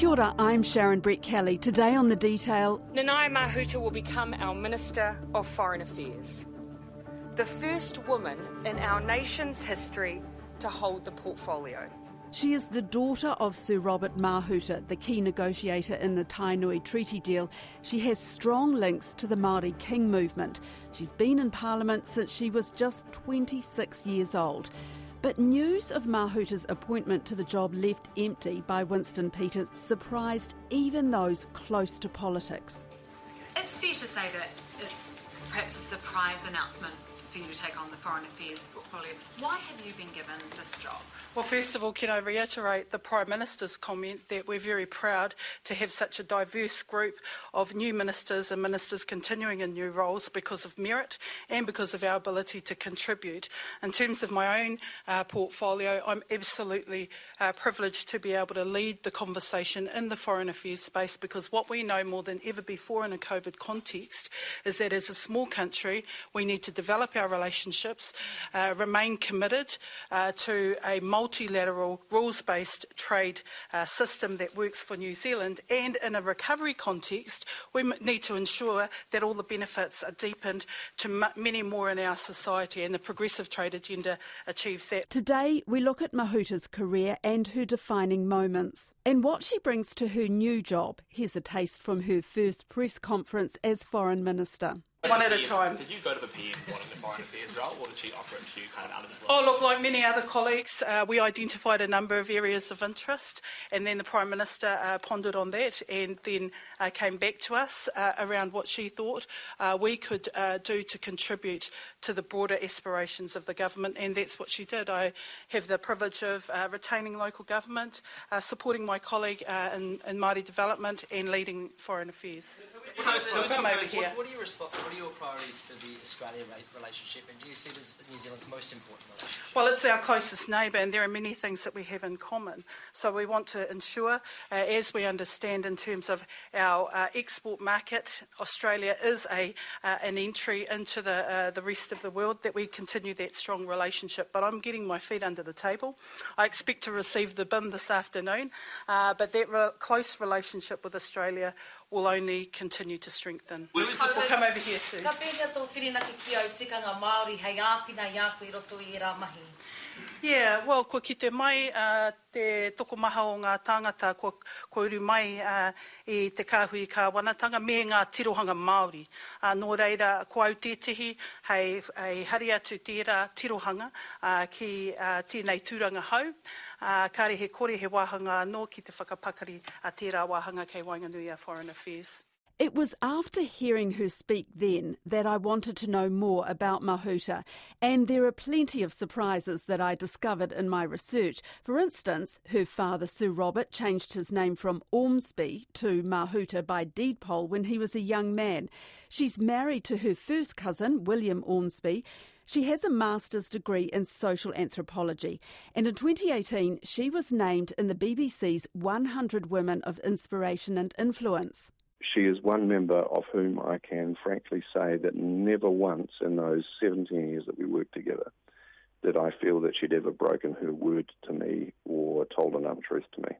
Kia ora, I'm Sharon Brettkelly. Today on The Detail, Nanaia Mahuta will become our Minister of Foreign Affairs. The first woman in our nation's history to hold the portfolio. she is the daughter of Sir Robert Mahuta, the key negotiator in the Tainui Treaty deal. She has strong links to the Māori King movement. She's been in Parliament since she was just 26 years old. But news of Mahuta's appointment to the job left empty by Winston Peters surprised even those close to politics. It's fair to say that it's perhaps a surprise announcement for you to take on the Foreign Affairs portfolio. Why have you been given this job? Well, first of all, can I reiterate the Prime Minister's comment that we're very proud to have such a diverse group of new ministers and ministers continuing in new roles because of merit and because of our ability to contribute. In terms of my own uh, portfolio, I'm absolutely uh, privileged to be able to lead the conversation in the foreign affairs space because what we know more than ever before in a COVID context is that as a small country, we need to develop our relationships, uh, remain committed uh, to a multilateral, rules based trade uh, system that works for New Zealand. And in a recovery context, we need to ensure that all the benefits are deepened to many more in our society, and the progressive trade agenda achieves that. Today, we look at Mahuta's career and her defining moments and what she brings to her new job. Here's a taste from her first press conference as Foreign Minister. One at a time. Did you go to the PM wanting the foreign affairs role, or did she offer it to you kind of out of the blue? Oh, look, like many other colleagues, uh, we identified a number of areas of interest, and then the Prime Minister uh, pondered on that and then uh, came back to us uh, around what she thought uh, we could uh, do to contribute to the broader aspirations of the government, and that's what she did. I have the privilege of uh, retaining local government, uh, supporting my colleague uh, in, in Māori development, and leading foreign affairs. Come over here. What, what, are your respo- what are your priorities for the Australia relationship, and do you see it as New Zealand's most important relationship? Well, it's our closest neighbour, and there are many things that we have in common. So we want to ensure, uh, as we understand in terms of our uh, export market, Australia is a uh, an entry into the uh, the rest of the world. That we continue that strong relationship. But I'm getting my feet under the table. I expect to receive the BIM this afternoon, uh, but that re- close relationship with Australia will only continue to strengthen. We'll come over here too. Ka pēhea tō whirina ki ki au tikanga Māori hei āwhina i aku i roto i rā mahi. Yeah, well, ko ki te mai uh, te toko maha o ngā tāngata, ko, ko uru mai uh, i te kāhui ka wanatanga me ngā tirohanga Māori. Uh, nō reira, ko au tētihi, hei, hei hari atu tērā tirohanga uh, ki uh, tēnei tūranga hau. Uh, kare he kore he wāhanga anō ki te whakapakari a tērā wāhanga kei Wainganui a Foreign Affairs. It was after hearing her speak then that I wanted to know more about Mahuta, and there are plenty of surprises that I discovered in my research. For instance, her father, Sir Robert, changed his name from Ormsby to Mahuta by deed poll when he was a young man. She's married to her first cousin, William Ormsby. She has a master's degree in social anthropology, and in 2018 she was named in the BBC's 100 Women of Inspiration and Influence. She is one member of whom I can frankly say that never once in those 17 years that we worked together did I feel that she'd ever broken her word to me or told an untruth to me.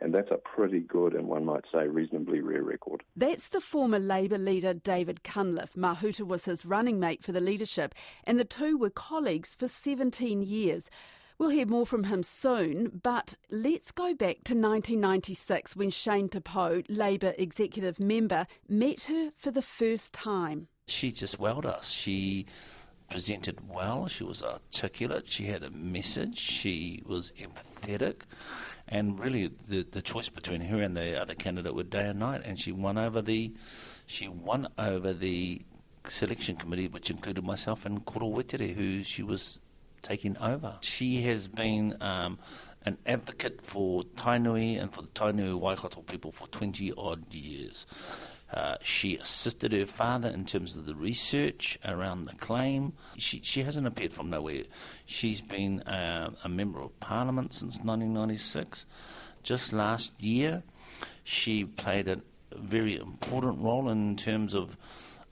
And that's a pretty good and one might say reasonably rare record. That's the former Labour leader David Cunliffe. Mahuta was his running mate for the leadership, and the two were colleagues for 17 years. We'll hear more from him soon, but let's go back to 1996 when Shane Te Pou, Labour executive member, met her for the first time. She just wowed us. She presented well, she was articulate, she had a message, she was empathetic, and really the, the choice between her and the other candidate were day and night, and she won over the she won over the selection committee, which included myself and Koro Wetere, who she was taking over. She has been um, an advocate for Tainui and for the Tainui Waikato people for 20 odd years. Uh, she assisted her father in terms of the research around the claim. She, she hasn't appeared from nowhere. She's been uh, a member of parliament since 1996. Just last year, she played a very important role in terms of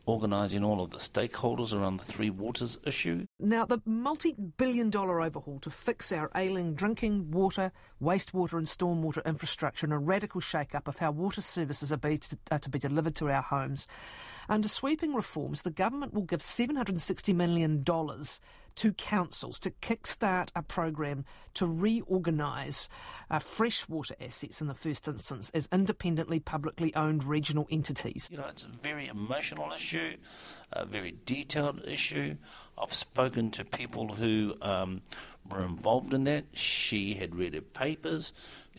organising all of the stakeholders around the Three Waters issue. Now, the multi billion dollar overhaul to fix our ailing drinking water, wastewater, and stormwater infrastructure and a radical shake up of how water services are, be to, are to be delivered to our homes. Under sweeping reforms, the government will give $760 million to councils to kickstart a program to reorganise uh, freshwater assets in the first instance as independently publicly owned regional entities. You know, it's a very emotional issue, a very detailed issue. I've spoken to people who um, were involved in that. She had read her papers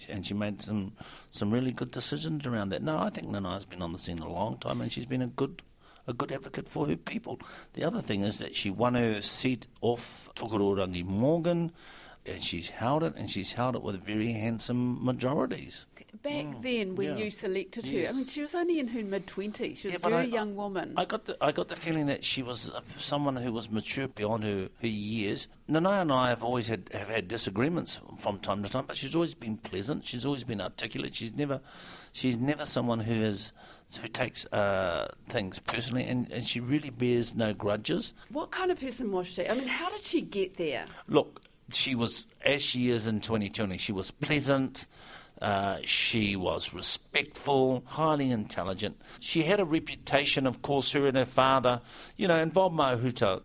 and she made some some really good decisions around that. No, I think Nanaia's been on the scene a long time and she's been a good a good advocate for her people. The other thing is that she won her seat off Tukoroirangi Morgan and she's held it and she's held it with very handsome majorities. Back Mm, then, when yeah. you selected her, I mean, she was only in her mid twenties. She was Yeah, a very I- young woman. I got the I got the feeling that she was uh, someone who was mature beyond her, her years. Nanaia and I have always had have had disagreements from time to time, but she's always been pleasant. She's always been articulate. She's never she's never someone who is who takes uh, things personally, and, and she really bears no grudges. what kind of person was she? I mean, how did she get there? Look, she was as she is in 2020. She was pleasant. Uh, she was respectful, highly intelligent. She had a reputation, of course, her and her father, you know, and Bob Mahuta.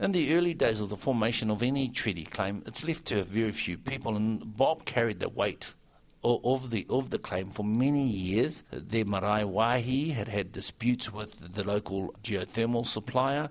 In the early days of the formation of any treaty claim, it's left to very few people, and Bob carried the weight of the of the claim for many years. The Marae Waihi had had disputes with the local geothermal supplier.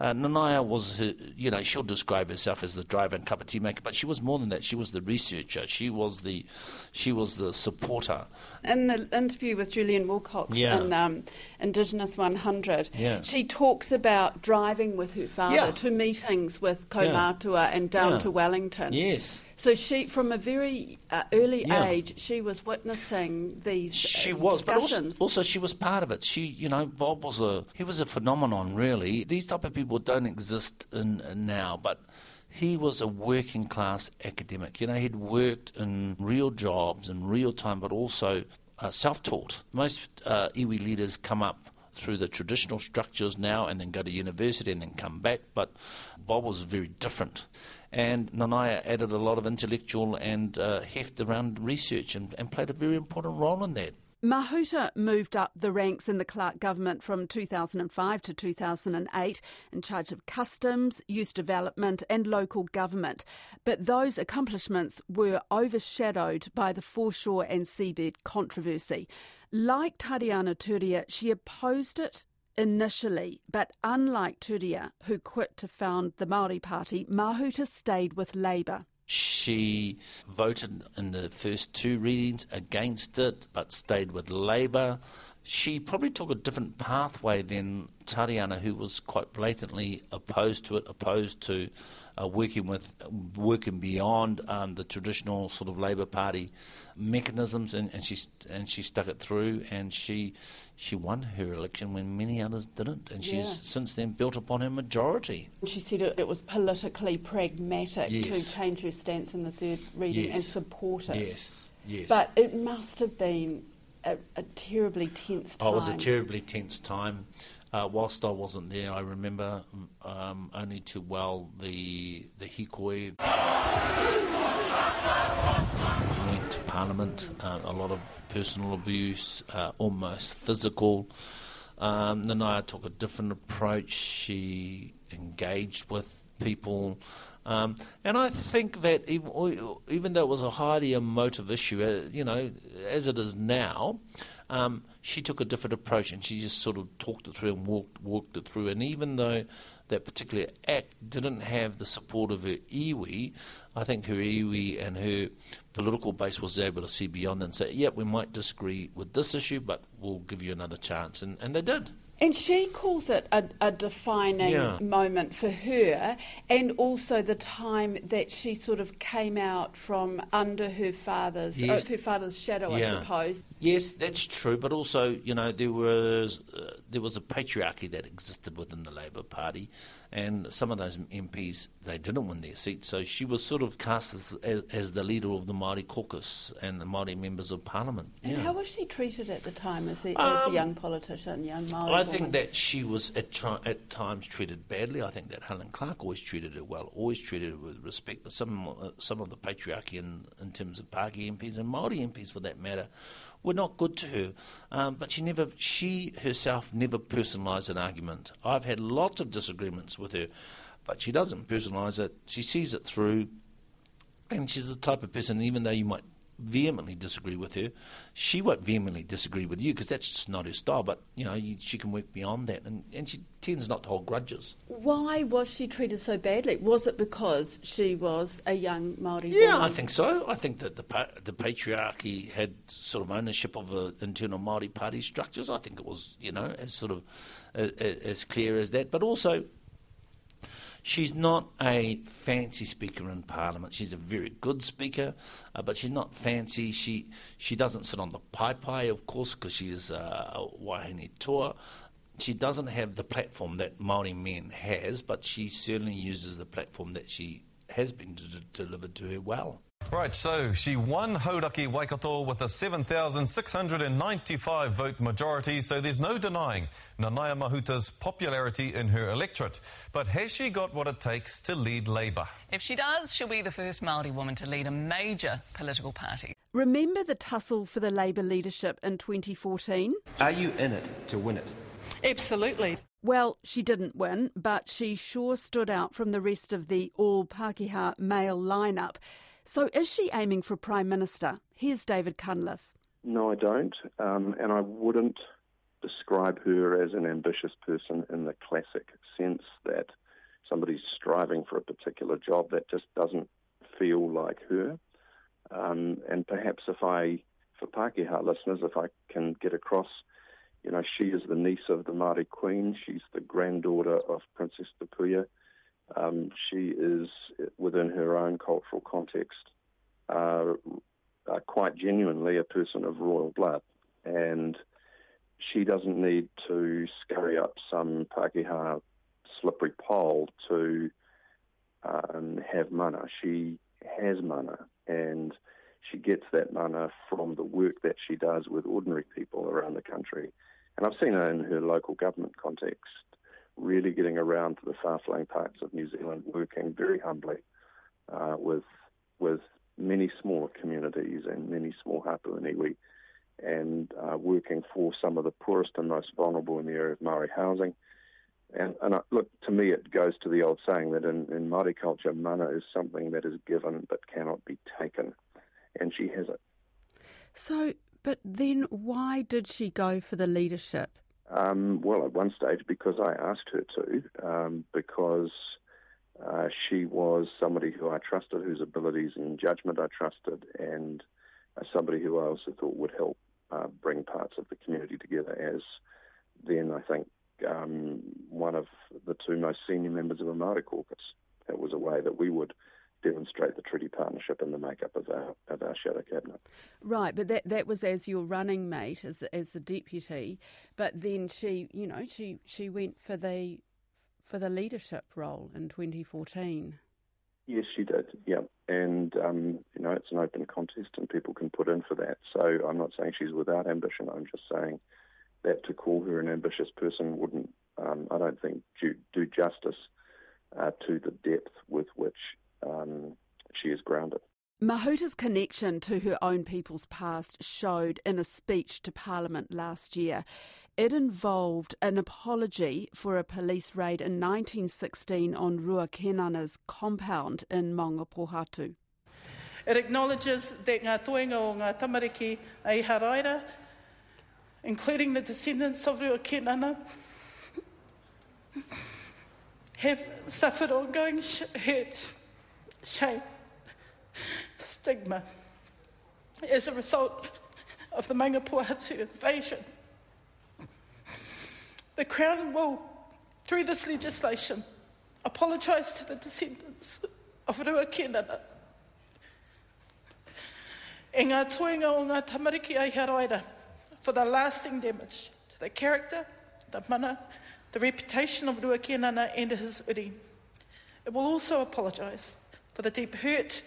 Uh, Nanaia was, her, you know, she'll describe herself as the driver and cup of tea maker, but she was more than that. She was the researcher. She was the, she was the supporter. In the interview with Julian Wilcox Yeah. in um, Indigenous 100, Yeah. she talks about driving with her father Yeah. to meetings with. Kaumatua and down to Wellington. Yes. So she, from a very uh, early Yeah. age, she was witnessing these uh, She was, but also, discussions. also she was part of it. She, you know, Bob was a he was a phenomenon. Really, these type of people don't exist in, in now, but. He was a working class academic. You know, he'd worked in real jobs in real time, but also uh, self taught. Most uh, iwi leaders come up through the traditional structures now and then go to university and then come back, but Bob was very different. And Nanaia added a lot of intellectual and uh, heft around research and, and played a very important role in that. Mahuta moved up the ranks in the Clark government from 2005 to 2008 in charge of customs, youth development, and local government. But those accomplishments were overshadowed by the foreshore and seabed controversy. Like Tariana Turia, she opposed it initially, but unlike Turia, who quit to found the Maori Party, Mahuta stayed with Labour. She voted in the first two readings against it, but stayed with Labour. She probably took a different pathway than Tariana, who was quite blatantly opposed to it, opposed to uh, working with, working beyond um, the traditional sort of Labour Party mechanisms, and, and she and she stuck it through, and she she won her election when many others didn't, and she's since then built upon her majority. She said it, it was politically pragmatic Yes. to change her stance in the third reading and support it. Yes, yes. But it must have been a, a terribly tense time. Oh, it was a terribly tense time. Uh, whilst I wasn't there, I remember um, only too well the the hikoi went to Parliament. Uh, a lot of personal abuse, uh, almost physical. Um, Nanaia took a different approach. She engaged with people. Um, and I think that even, even though it was a highly emotive issue, uh, you know, as it is now, um, she took a different approach and she just sort of talked it through and walked, walked it through. And even though that particular act didn't have the support of her iwi, I think her iwi and her political base was able to see beyond and say, yeah, we might disagree with this issue, but we'll give you another chance. And, and they did. And she calls it a, a defining Yeah. moment for her, and also the time that she sort of came out from under her father's Yes. uh, her father's shadow, I suppose. Yes, that's true, but also, you know, there was uh, there was a patriarchy that existed within the Labor Party, and some of those MPs they didn't win their seats, so she was sort of cast as, as, as the leader of the Māori caucus and the Māori members of Parliament. And yeah. how was she treated at the time as a, as a Um, young politician, young Maori I think that she was at, tri- at times treated badly. I think that Helen Clark always treated her well, always treated her with respect. But some uh, some of the patriarchy in, in terms of Pākehā MPs and Māori MPs, for that matter, were not good to her. Um, but she never, she herself never personalised an argument. I've had lots of disagreements with her, but she doesn't personalise it. She sees it through, and she's the type of person, even though you might vehemently disagree with her. She won't vehemently disagree with you because that's just not her style. But you know, you, she can work beyond that, and, and she tends not to hold grudges. Why was she treated so badly? Was it because she was a young Maori Yeah, woman? I think so. I think that the the patriarchy had sort of ownership of the internal Maori party structures. I think it was, you know, as sort of as clear as that. But also, she's not a fancy speaker in Parliament. She's a very good speaker, uh, but she's not fancy. She she doesn't sit on the paepae, of course, because she is uh, a wahine toa. She doesn't have the platform that Maori men has, but she certainly uses the platform that she has been d- delivered to her well. Right, so she won Hauraki Waikato with a 7,695 vote majority, so there's no denying Nanaia Mahuta's popularity in her electorate. But has she got what it takes to lead Labour? If she does, she'll be the first Māori woman to lead a major political party. Remember the tussle for the Labour leadership in 2014? Are you in it to win it? Absolutely. Well, she didn't win, but she sure stood out from the rest of the all Pākehā male lineup. So is she aiming for Prime Minister? Here's David Cunliffe. No, I don't. Um, and I wouldn't describe her as an ambitious person in the classic sense that somebody's striving for a particular job. That just doesn't feel like her. Um, and perhaps if I, for Pākehā listeners, if I can get across, you know, she is the niece of the Māori Queen. She's the granddaughter of Princess Te Puea. Um, she is, within her own cultural context, uh, uh, quite genuinely a person of royal blood. And she doesn't need to scurry up some Pākehā slippery pole to um, have mana. She has mana, and she gets that mana from the work that she does with ordinary people around the country. And I've seen her in her local government context, really getting around to the far-flung parts of New Zealand, working very humbly uh, with with many smaller communities and many small hapu and iwi, and uh, working for some of the poorest and most vulnerable in the area of Maori housing. And, and uh, look, to me, it goes to the old saying that in, in Māori culture, mana is something that is given but cannot be taken, and she has it. So, but then why did she go for the leadership? Um, well, at one stage, because I asked her to, um, because uh, she was somebody who I trusted, whose abilities and judgment I trusted, and uh, somebody who I also thought would help uh, bring parts of the community together as then, I think, um, one of the two most senior members of a Māori caucus. It was a way that we would demonstrate the treaty partnership and the makeup of our of our shadow cabinet. Right, but that that was as your running mate, as as the deputy. But then she, you know, she she went for the for the leadership role in 2014. Yes, she did. Yeah, and um, you know it's an open contest, and people can put in for that. So I'm not saying she's without ambition. I'm just saying that to call her an ambitious person wouldn't, um, I don't think, do, do justice uh, to the depth with which um, she is grounded. Mahuta's connection to her own people's past showed in a speech to Parliament last year. It involved an apology for a police raid in 1916 on Rua Kenana's compound in Maungapohatu. It acknowledges that ngā toenga o ngā tamariki ai haraira, including the descendants of Rua Kenana, have suffered ongoing sh- hurt, shame, stigma as a result of the Mangapuahatu invasion. The Crown will, through this legislation, apologise to the descendants of Ruakenana e ngā toenga o ngā tamariki a haraira for the lasting damage to the character, the mana, the reputation of Ruakenana and his uri. It will also apologise for the deep hurt,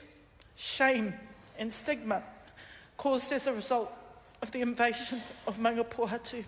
shame and stigma caused as a result of the invasion of Maunga Pohatu.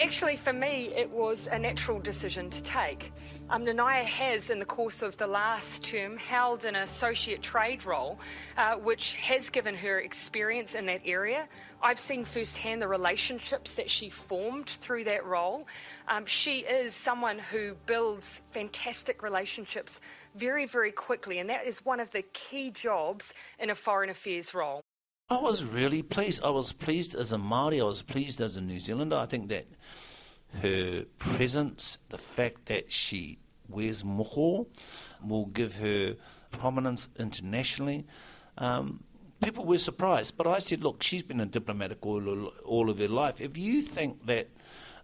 Actually, for me, it was a natural decision to take. Um, Nanaia has, in the course of the last term, held an associate trade role, uh, which has given her experience in that area. I've seen firsthand the relationships that she formed through that role. Um, she is someone who builds fantastic relationships very, very quickly, and that is one of the key jobs in a foreign affairs role. I was really pleased. I was pleased as a Māori. I was pleased as a New Zealander. I think that her presence, the fact that she wears moko, will give her prominence internationally. Um, people were surprised, but I said, look, she's been a diplomatic all, all of her life. If you think that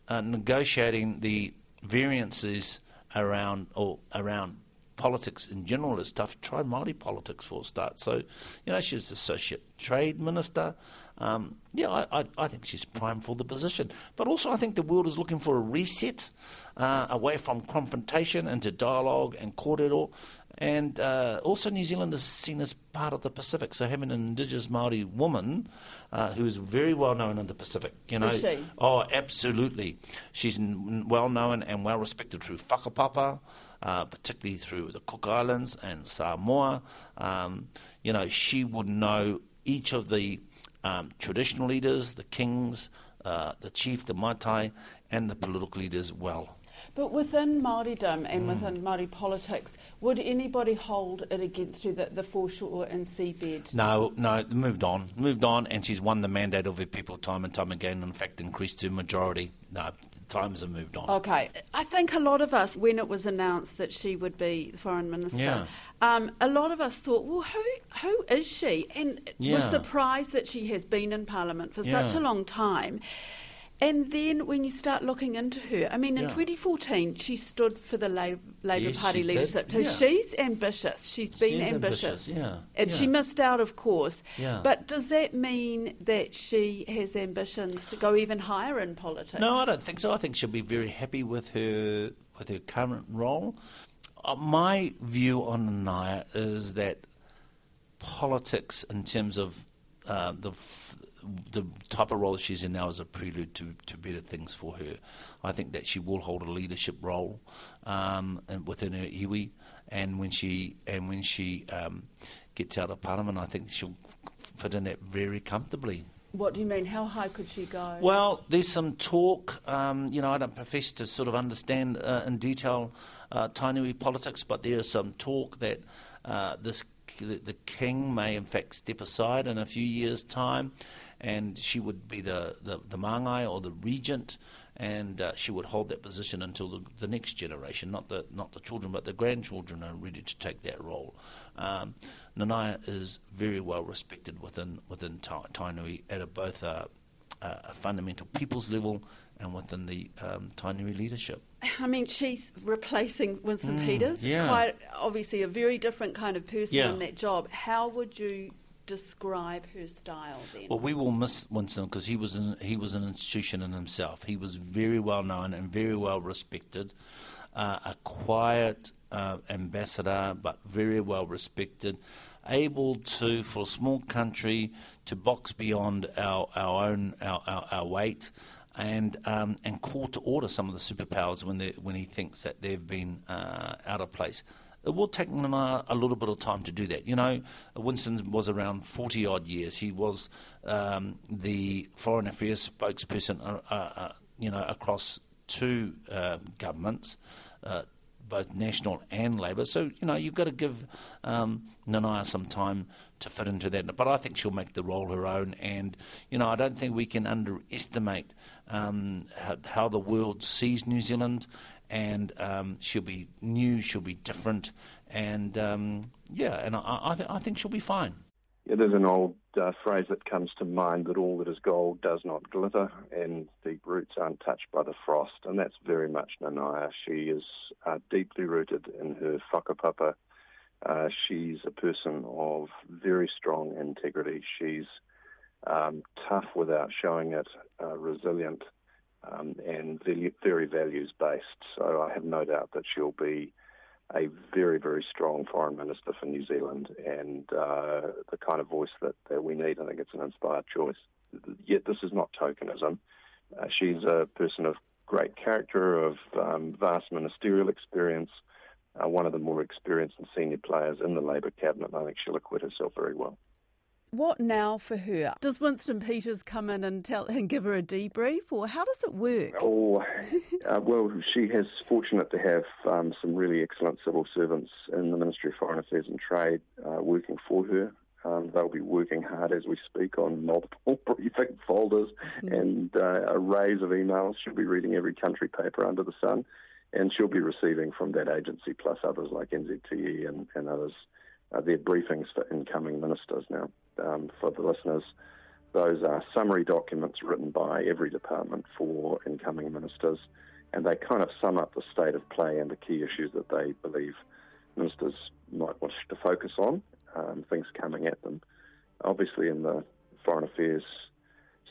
uh, negotiating the variances around or around politics in general is tough. Try Māori politics for a start. So, you know, she's associate trade minister. Um, yeah, I, I, I, think she's prime for the position. But also, I think the world is looking for a reset uh, away from confrontation into dialogue and kōrero. And uh, also, New Zealand is seen as part of the Pacific. So, having an Indigenous Maori woman uh, who is very well known in the Pacific, you know, oh, absolutely, she's well known and well respected through whakapapa uh, particularly through the Cook Islands and Samoa. Um, you know, she would know each of the um, traditional leaders, the kings, uh, the chief, the Maitai, and the political leaders well. But within Māoridom and mm. within Māori politics, would anybody hold it against you that the foreshore and seabed? No, no, moved on. Moved on, and she's won the mandate of her people time and time again, in fact, increased to majority. No, times have moved on. Okay. I think a lot of us, when it was announced that she would be the foreign minister, yeah. um, a lot of us thought, well, who who is she? And yeah. we're surprised that she has been in Parliament for yeah. such a long time. And then when you start looking into her, I mean, in yeah. 2014, she stood for the Labour, yes, Party leadership. So yeah. she's ambitious. She's been she's ambitious. ambitious. Yeah. And yeah. she missed out, of course. Yeah. But does that mean that she has ambitions to go even higher in politics? No, I don't think so. I think she'll be very happy with her with her current role. Uh, my view on Nanaia is that politics, in terms of uh, the f- the type of role she's in now is a prelude to, to better things for her. I think that she will hold a leadership role um, within her iwi, and when she and when she um, gets out of parliament, I think she'll fit in that very comfortably. What do you mean? How high could she go? Well, there's some talk. Um, you know, I don't profess to sort of understand uh, in detail uh, Tainui politics, but there is some talk that uh, this the, the king may in fact step aside in a few years' time and she would be the, the, the mangai or the regent, and uh, she would hold that position until the, the, next generation, not the not the children, but the grandchildren are ready to take that role. Um, Nanaia is very well respected within within Tainui at a, both a, a, fundamental people's level and within the um, Tainui leadership. I mean, she's replacing Winston mm, Peters, yeah. quite obviously a very different kind of person yeah. in that job. How would you describe her style then? Well, we will miss Winston because he was an, he was an institution in himself. He was very well known and very well respected. Uh, a quiet uh, ambassador, but very well respected. Able to, for a small country, to box beyond our, our own our, our, our weight, and um, and call to order some of the superpowers when they, when he thinks that they've been uh, out of place it will take Nana a little bit of time to do that. You know, Winston was around 40 odd years. He was um, the foreign affairs spokesperson, uh, uh, uh you know, across two uh, governments. Uh, both national and Labour. So, you know, you've got to give um, Nanaia some time to fit into that. But I think she'll make the role her own. And, you know, I don't think we can underestimate um, how, how, the world sees New Zealand and um, she'll be new, she'll be different, and um, yeah, and I, I, th- I, think she'll be fine. Yeah, there's an old uh, phrase that comes to mind that all that is gold does not glitter, and the roots aren't touched by the frost, and that's very much Nanaia. She is uh, deeply rooted in her whakapapa. Uh, she's a person of very strong integrity. She's um, tough without showing it, uh, resilient, um, and very values based. So I have no doubt that she'll be a very, very strong foreign minister for New Zealand and uh, the kind of voice that, that we need. I think it's an inspired choice. Yet this is not tokenism. Uh, she's a person of great character, of um, vast ministerial experience, uh, one of the more experienced and senior players in the Labour cabinet. I think she'll acquit herself very well. What now for her? Does Winston Peters come in and tell and give her a debrief, or how does it work? Oh, uh, well, she has fortunate to have um, some really excellent civil servants in the Ministry of Foreign Affairs and Trade uh, working for her. Um, they'll be working hard as we speak on multiple briefing folders mm. and uh, arrays of emails. She'll be reading every country paper under the sun, and she'll be receiving from that agency plus others like NZTE and, and others uh, their briefings for incoming ministers now um, for the listeners. Those are summary documents written by every department for incoming ministers, and they kind of sum up the state of play and the key issues that they believe ministers might wish to focus on, um, things coming at them. Obviously, in the foreign affairs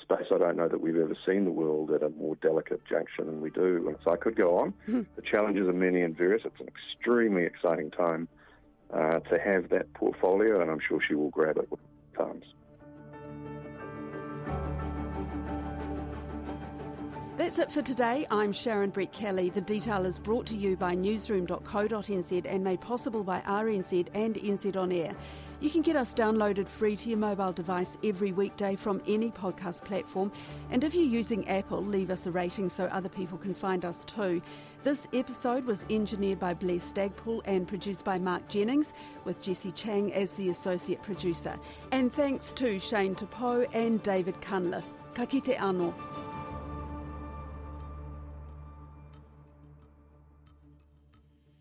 space, I don't know that we've ever seen the world at a more delicate junction than we do. And so I could go on. Mm-hmm. The challenges are many and various. It's an extremely exciting time uh, to have that portfolio, and I'm sure she will grab it times. That's it for today. I'm Sharon Brettkelly. The detail is brought to you by newsroom.co.nz and made possible by RNZ and NZ On Air. You can get us downloaded free to your mobile device every weekday from any podcast platform. And if you're using Apple, leave us a rating so other people can find us too. This episode was engineered by Blair Stagpoole and produced by Mark Jennings, with Jessie Chiang as the associate producer. And thanks to Shane Te Pou and David Cunliffe. Ka kite anō.